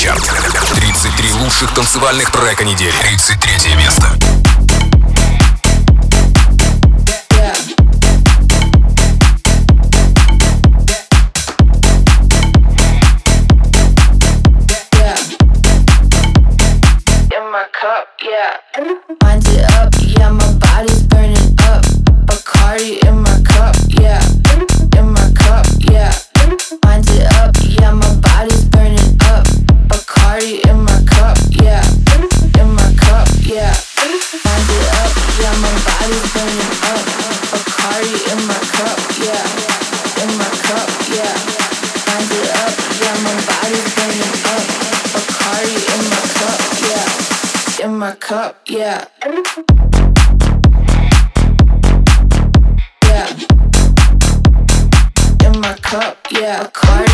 Чарт. 33 лучших танцевальных трека недели. 33 место. Mind it up, yeah, my cup, yeah. Yeah. In my cup, yeah. A card.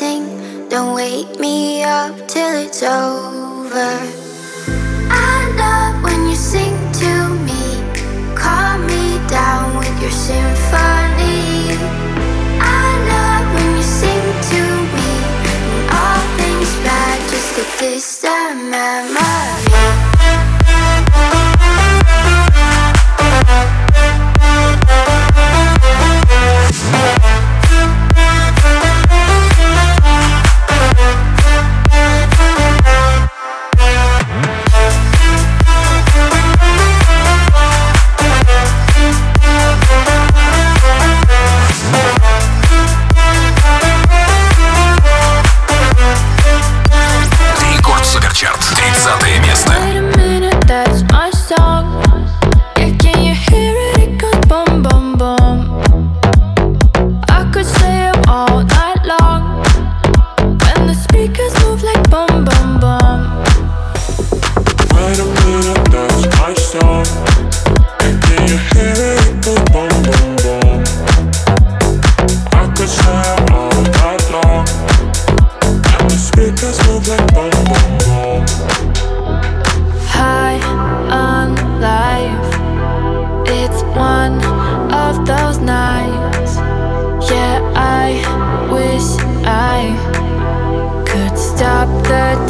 sing. Don't wake me up till it's over.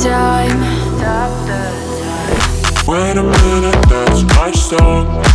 Time. Wait a minute, that's my song.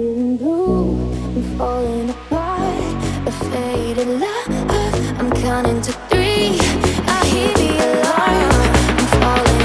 feeling blue. I'm falling apart, a faded love. I'm counting to three. I hear the alarm. I'm falling.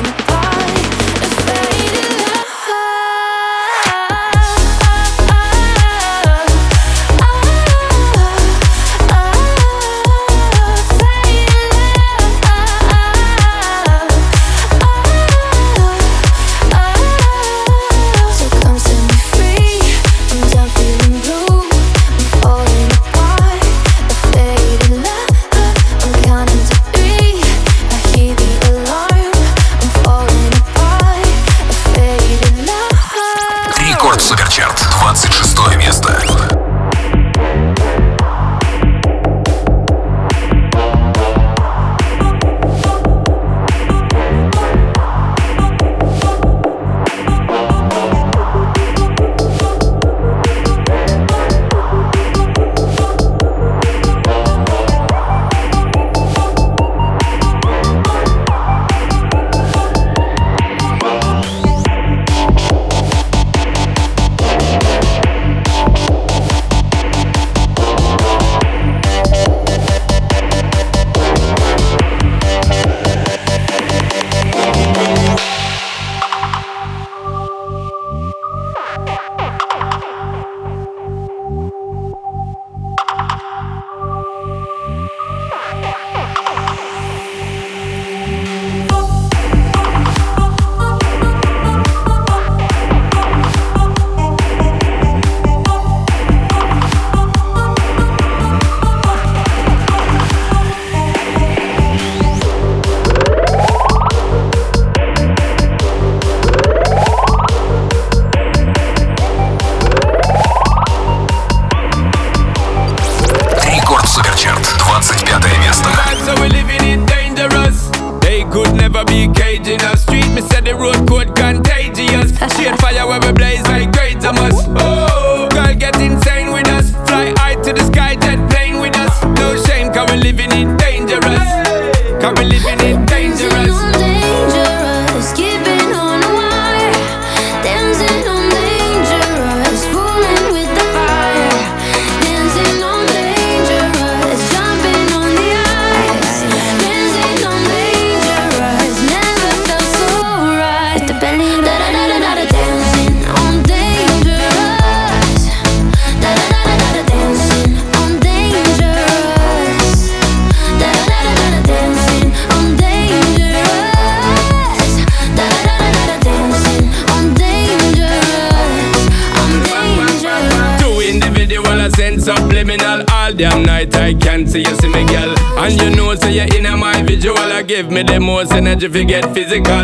If you get physical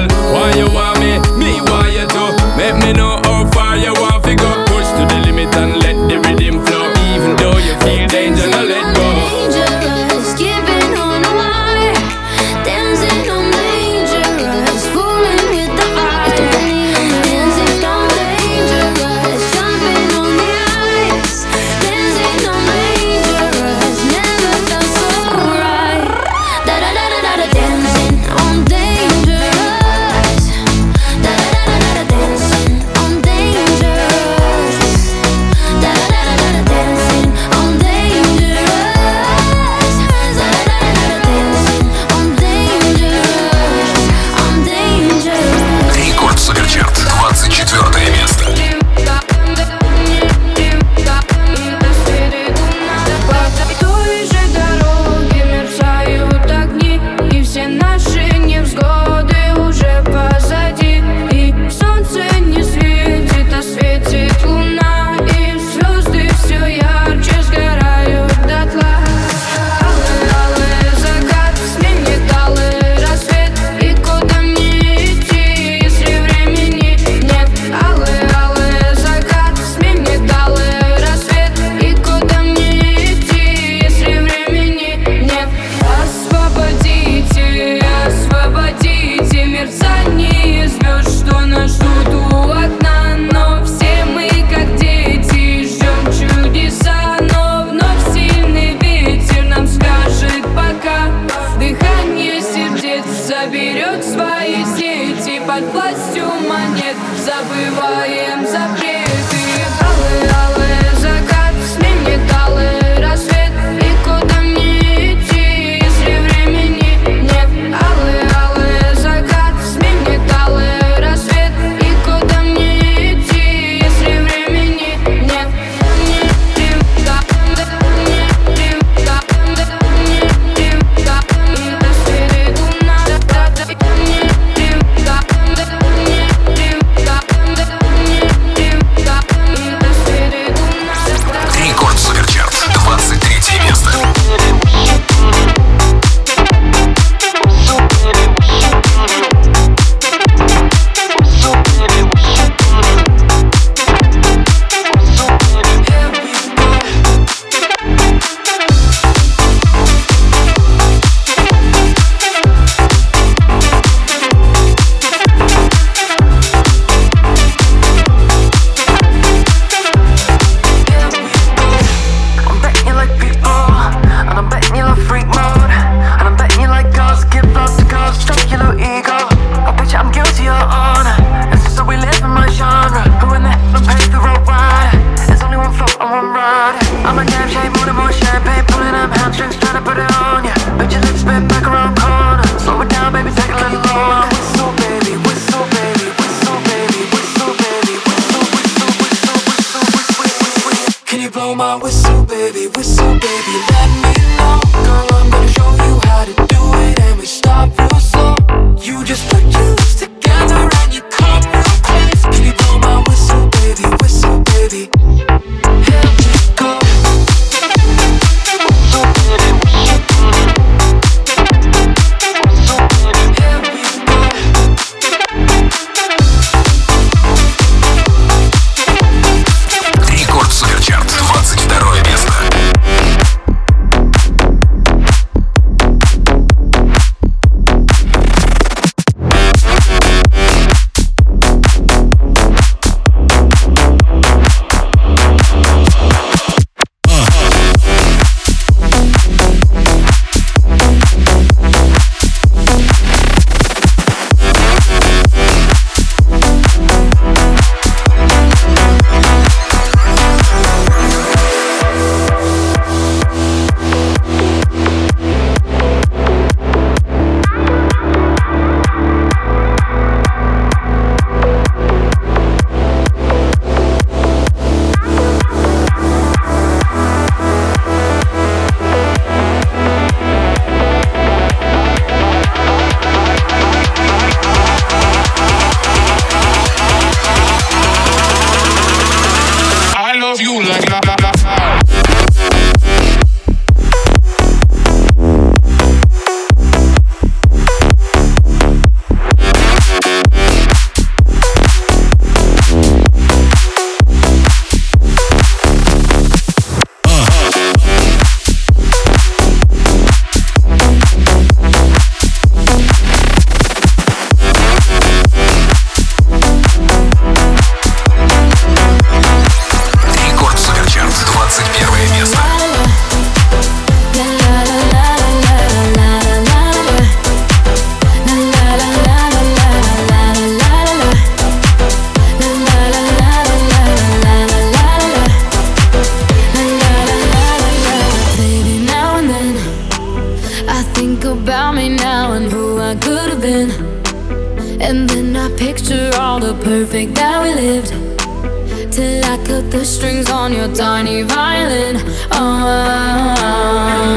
Uh-huh.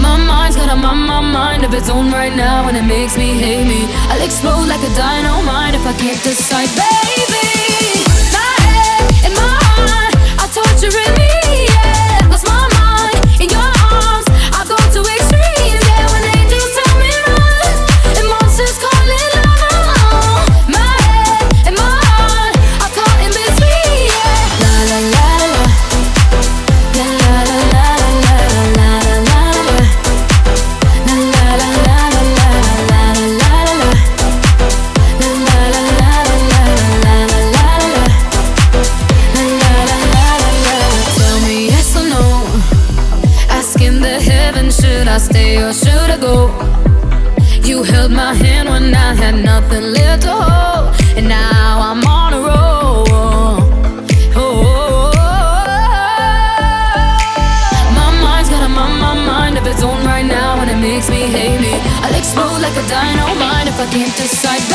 My mind's got a my mind of its own right now, and it makes me hate me. I'll explode like a dynamite if I can't decide, baby. but I don't mind if I can't decide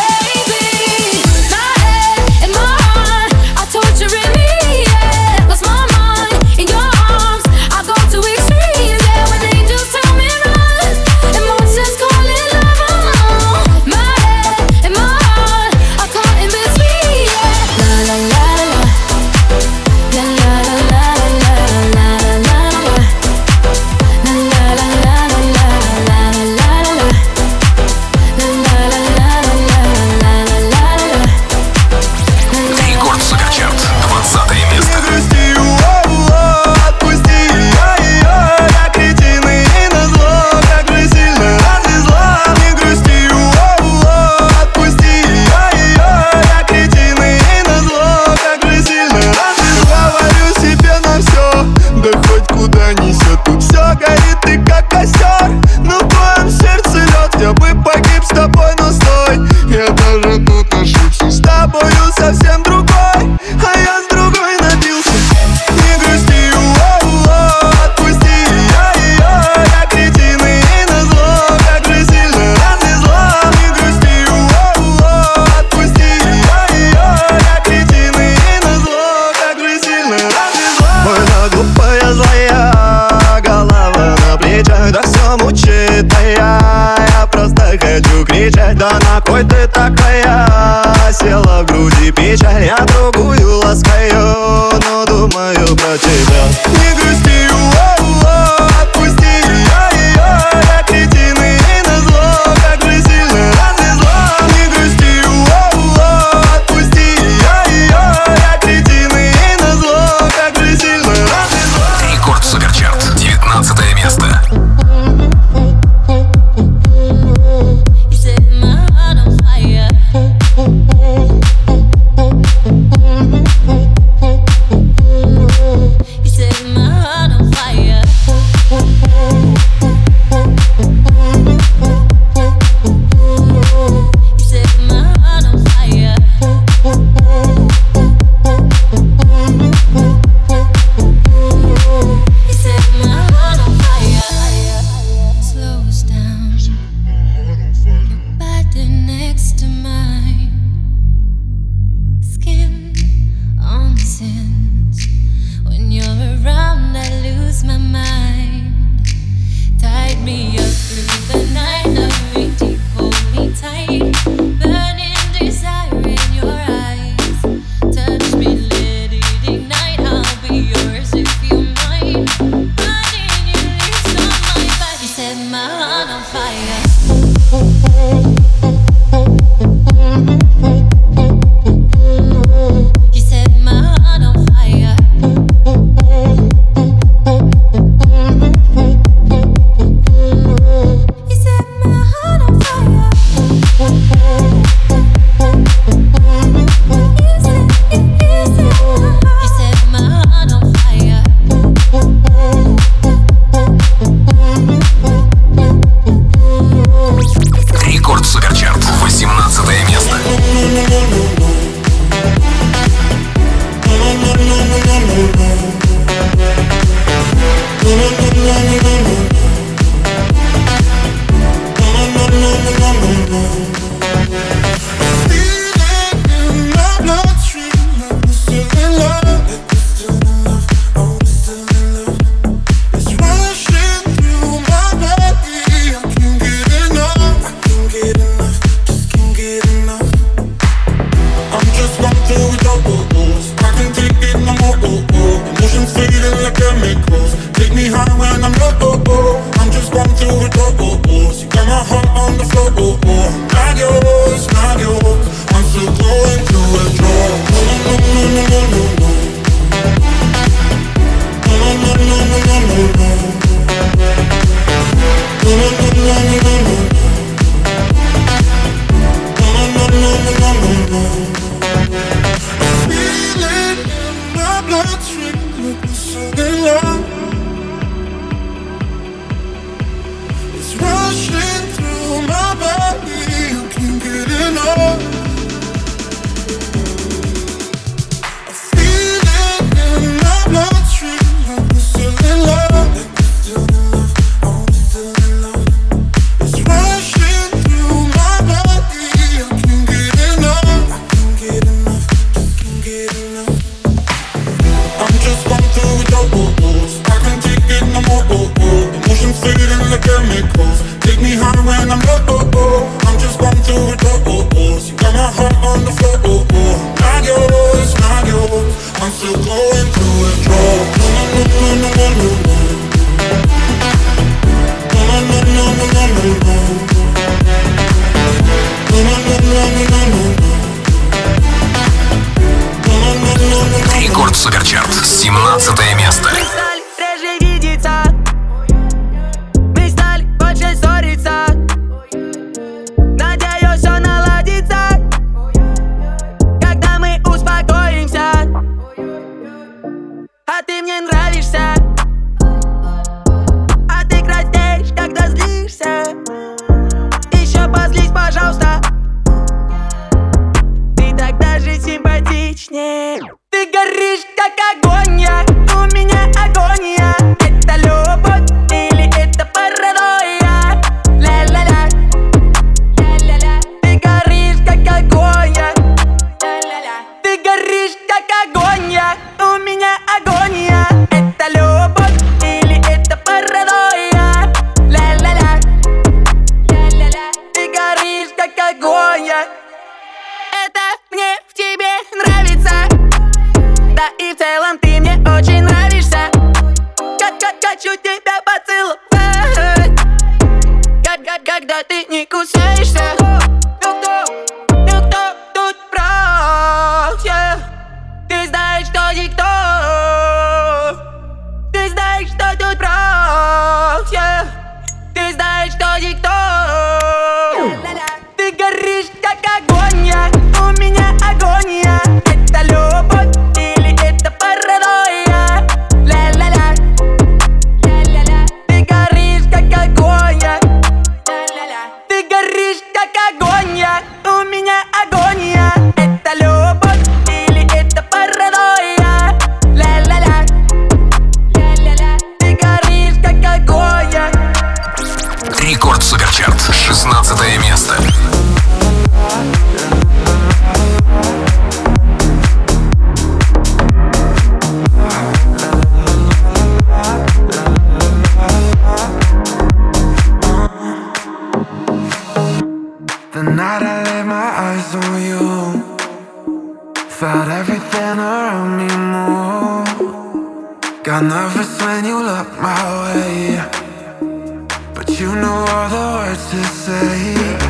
The rap should taste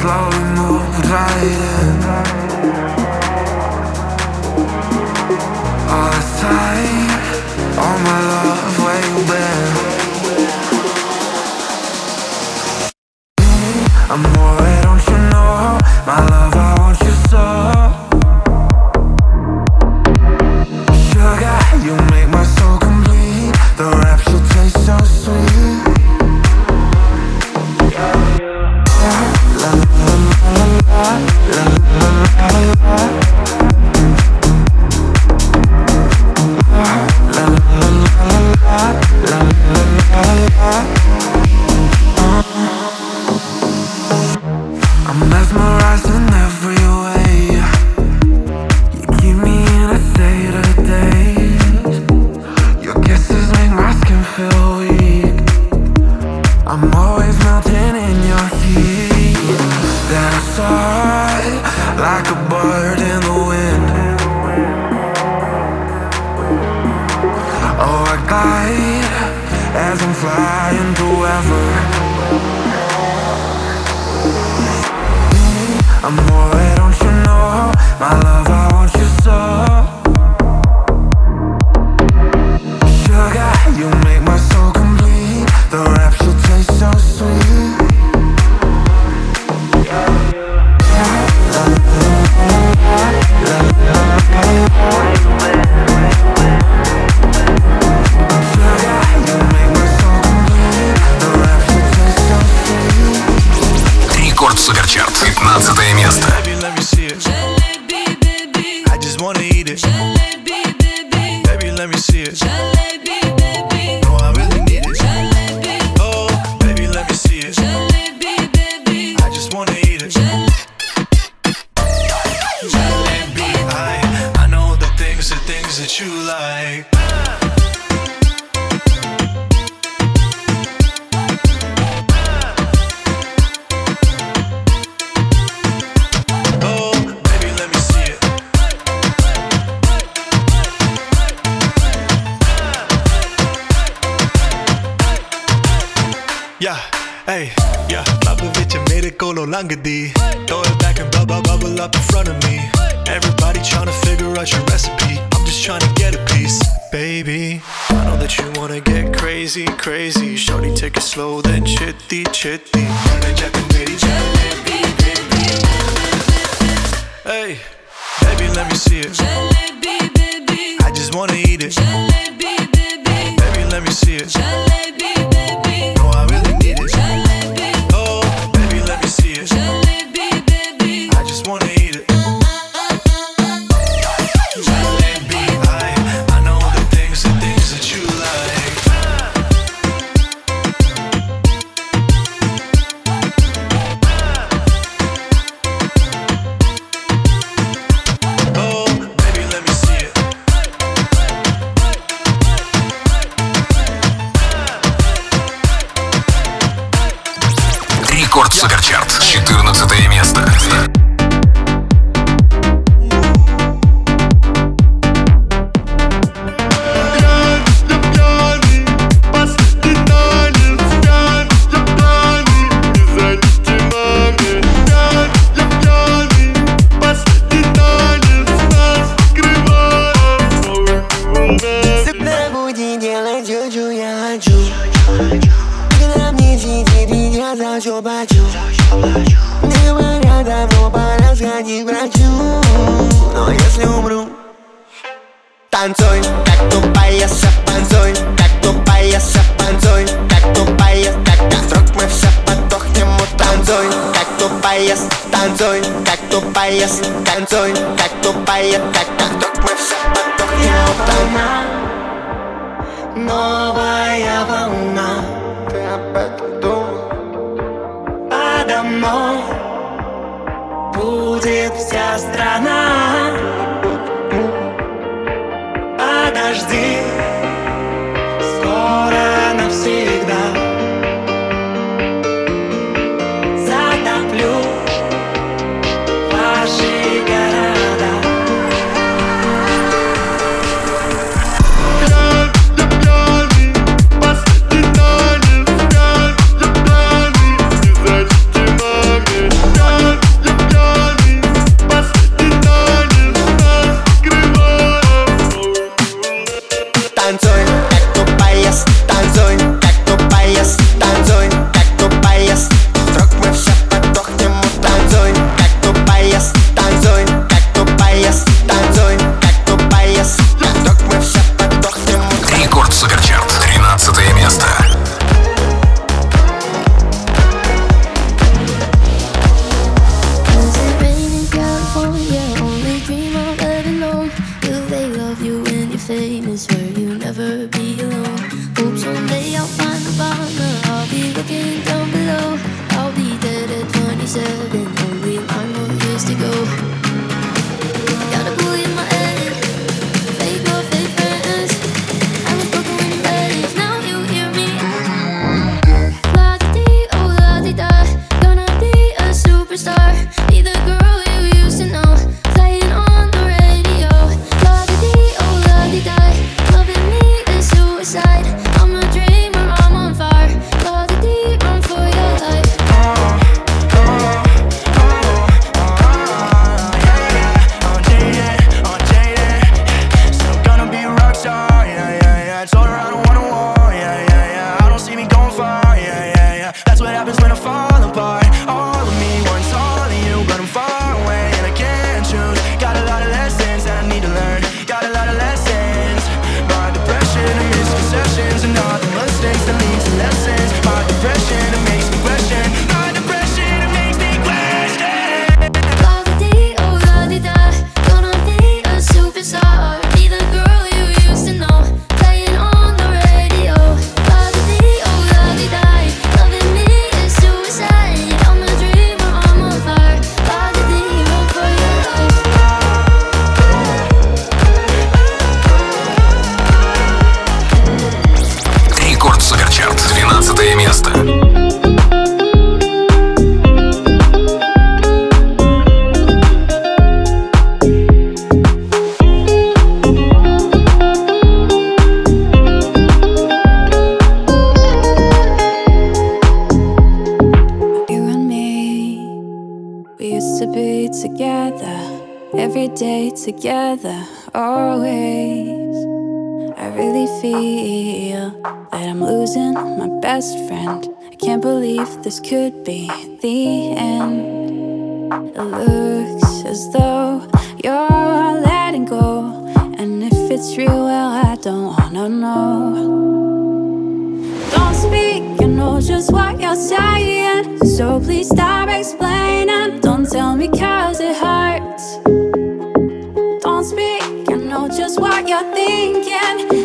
so sweet 16 место. Together, always. I really feel that I'm losing my best friend. I can't believe this could be the end. It looks as though you're letting go, and if it's real, well, I don't wanna know Don't speak, you know just what you're saying. So please stop explaining. Don't tell me cause it hurts. Speak, you know just what you're thinking.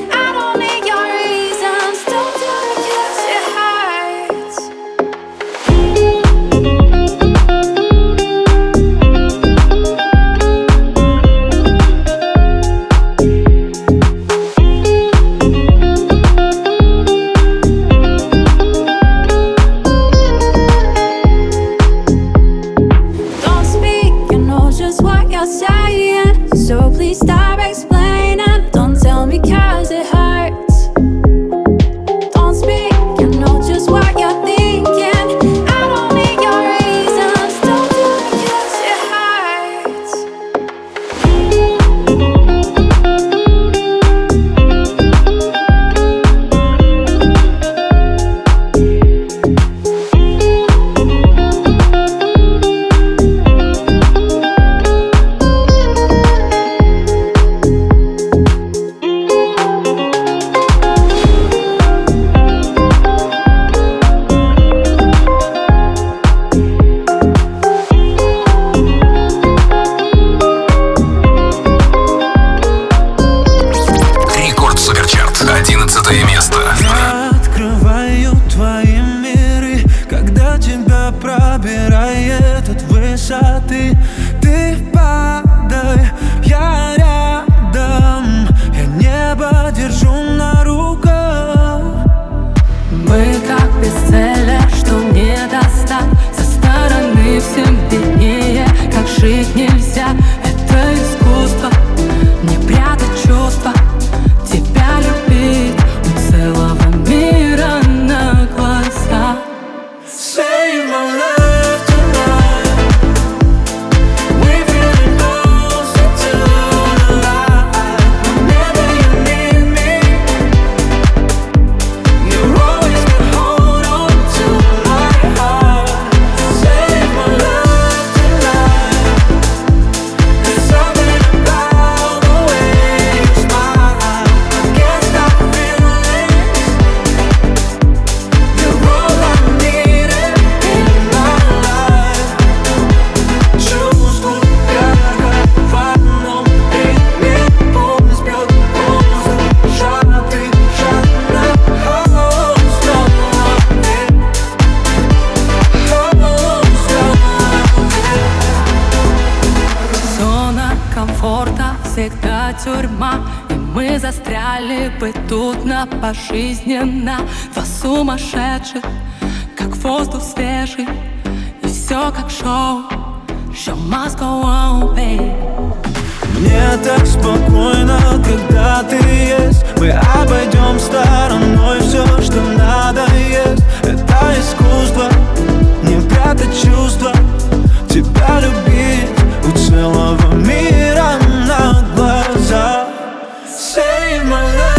Пожизненно. Два сумасшедших, как воздух свежий И все как шоу, show must go on, babe. Мне так спокойно, когда ты есть. Мы обойдем стороной все, что надо есть. Это искусство, не прятать чувства. Тебя любить у целого мира на глазах My life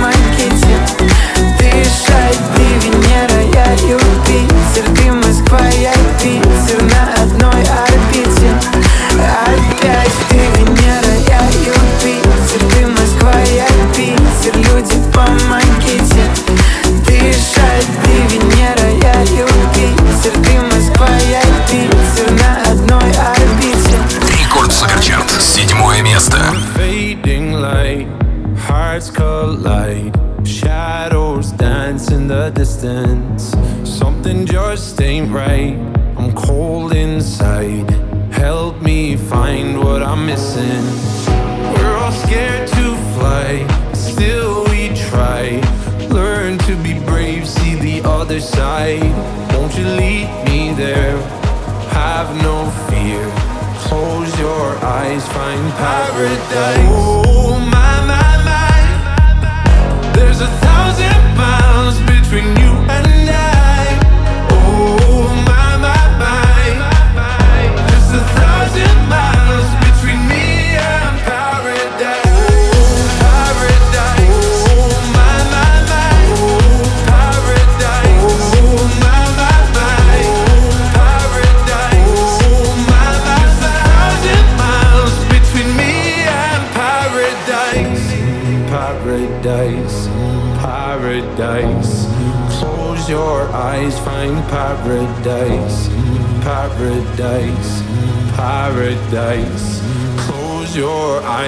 my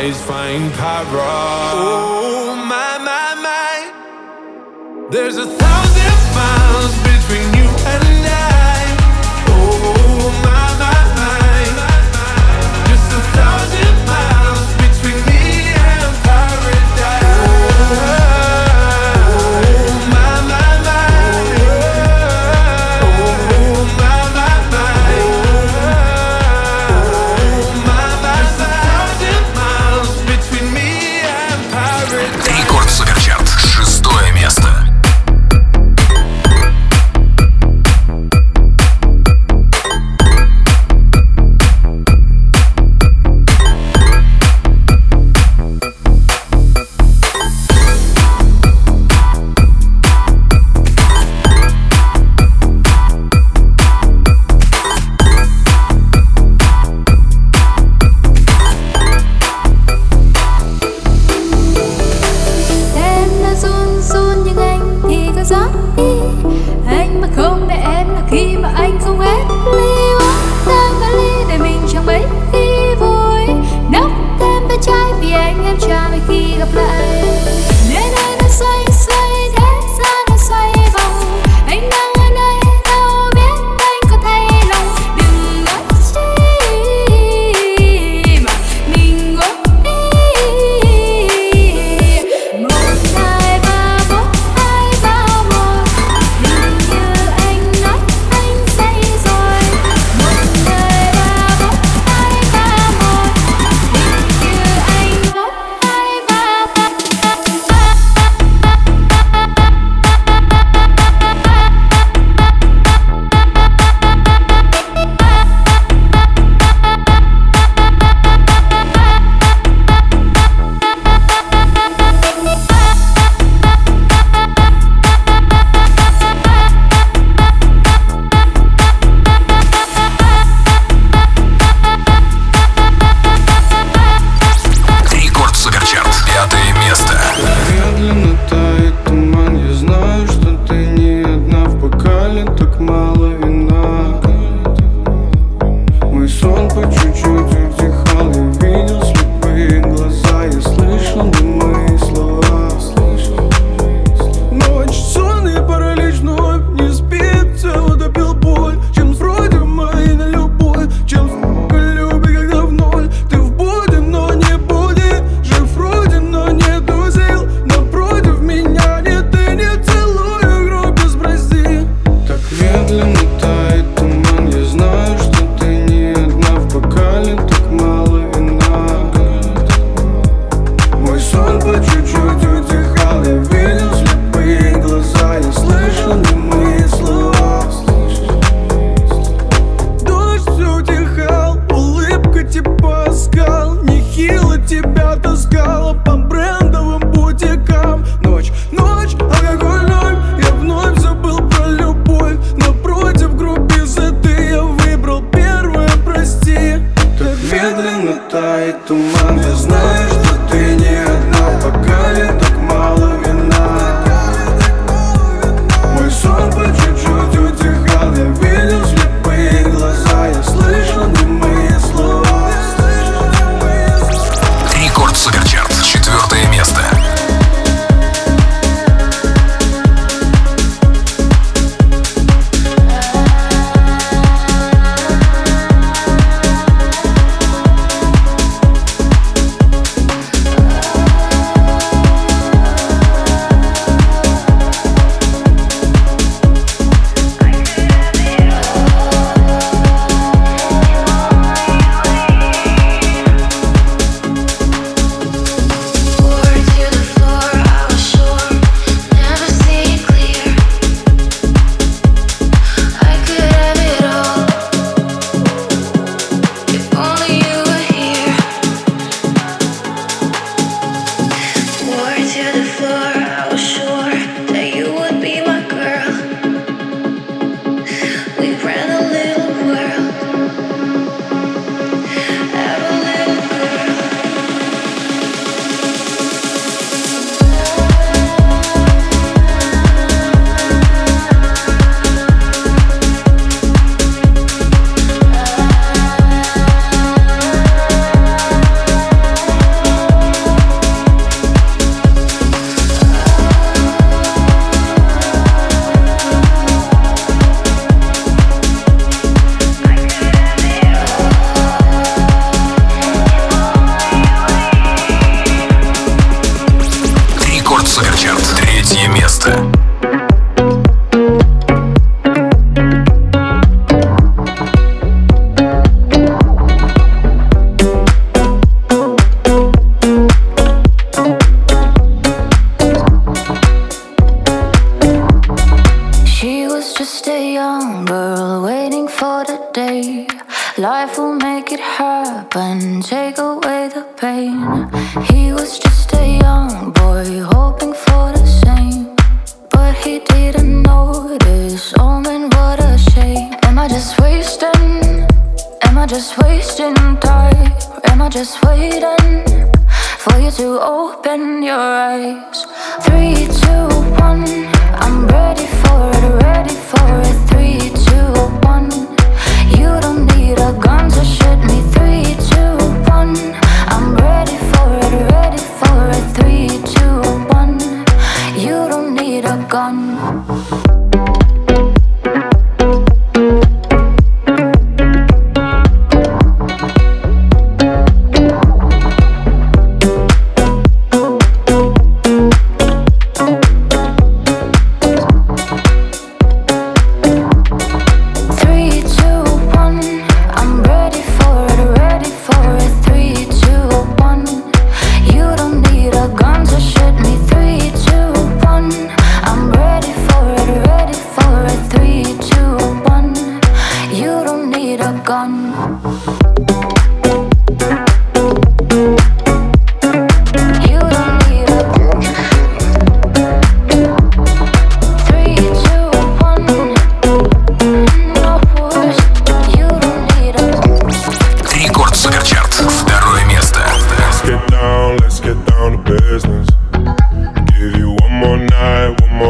eyes, find paradise.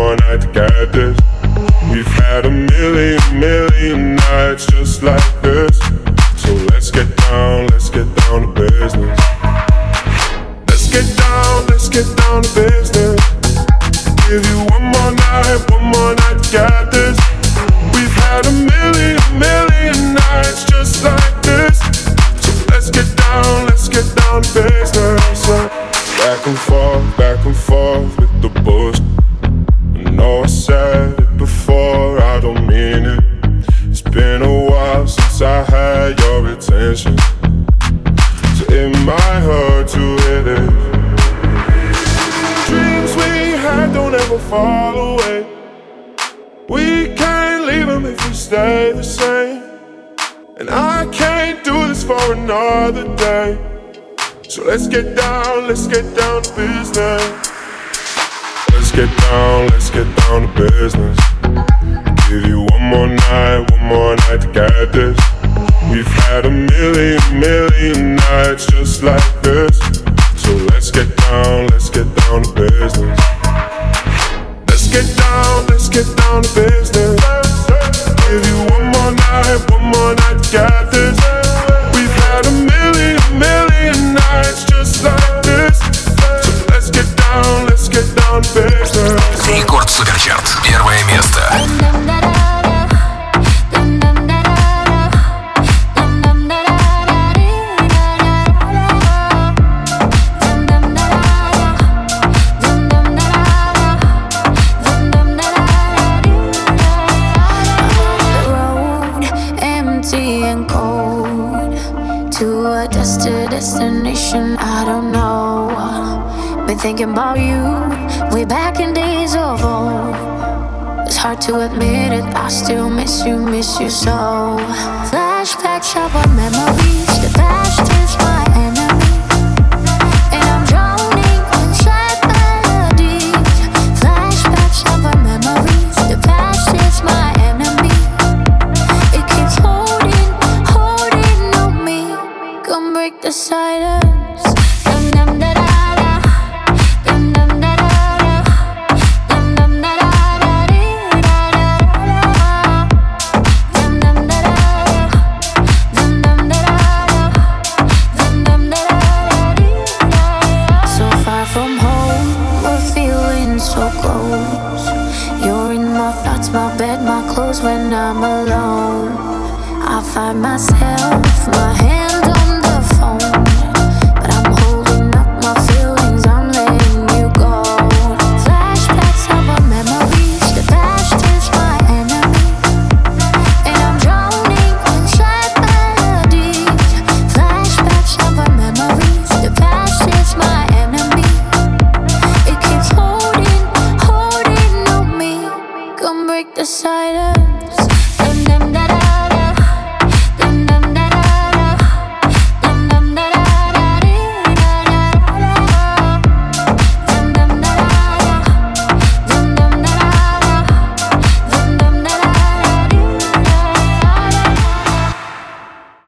one night to get this. We've had a million, million nights just like empty and cold to a destined destination I don't know. Been thinking about you way back in days of old. It's hard to admit it, I still miss you, miss you so. Flashbacks of our memories.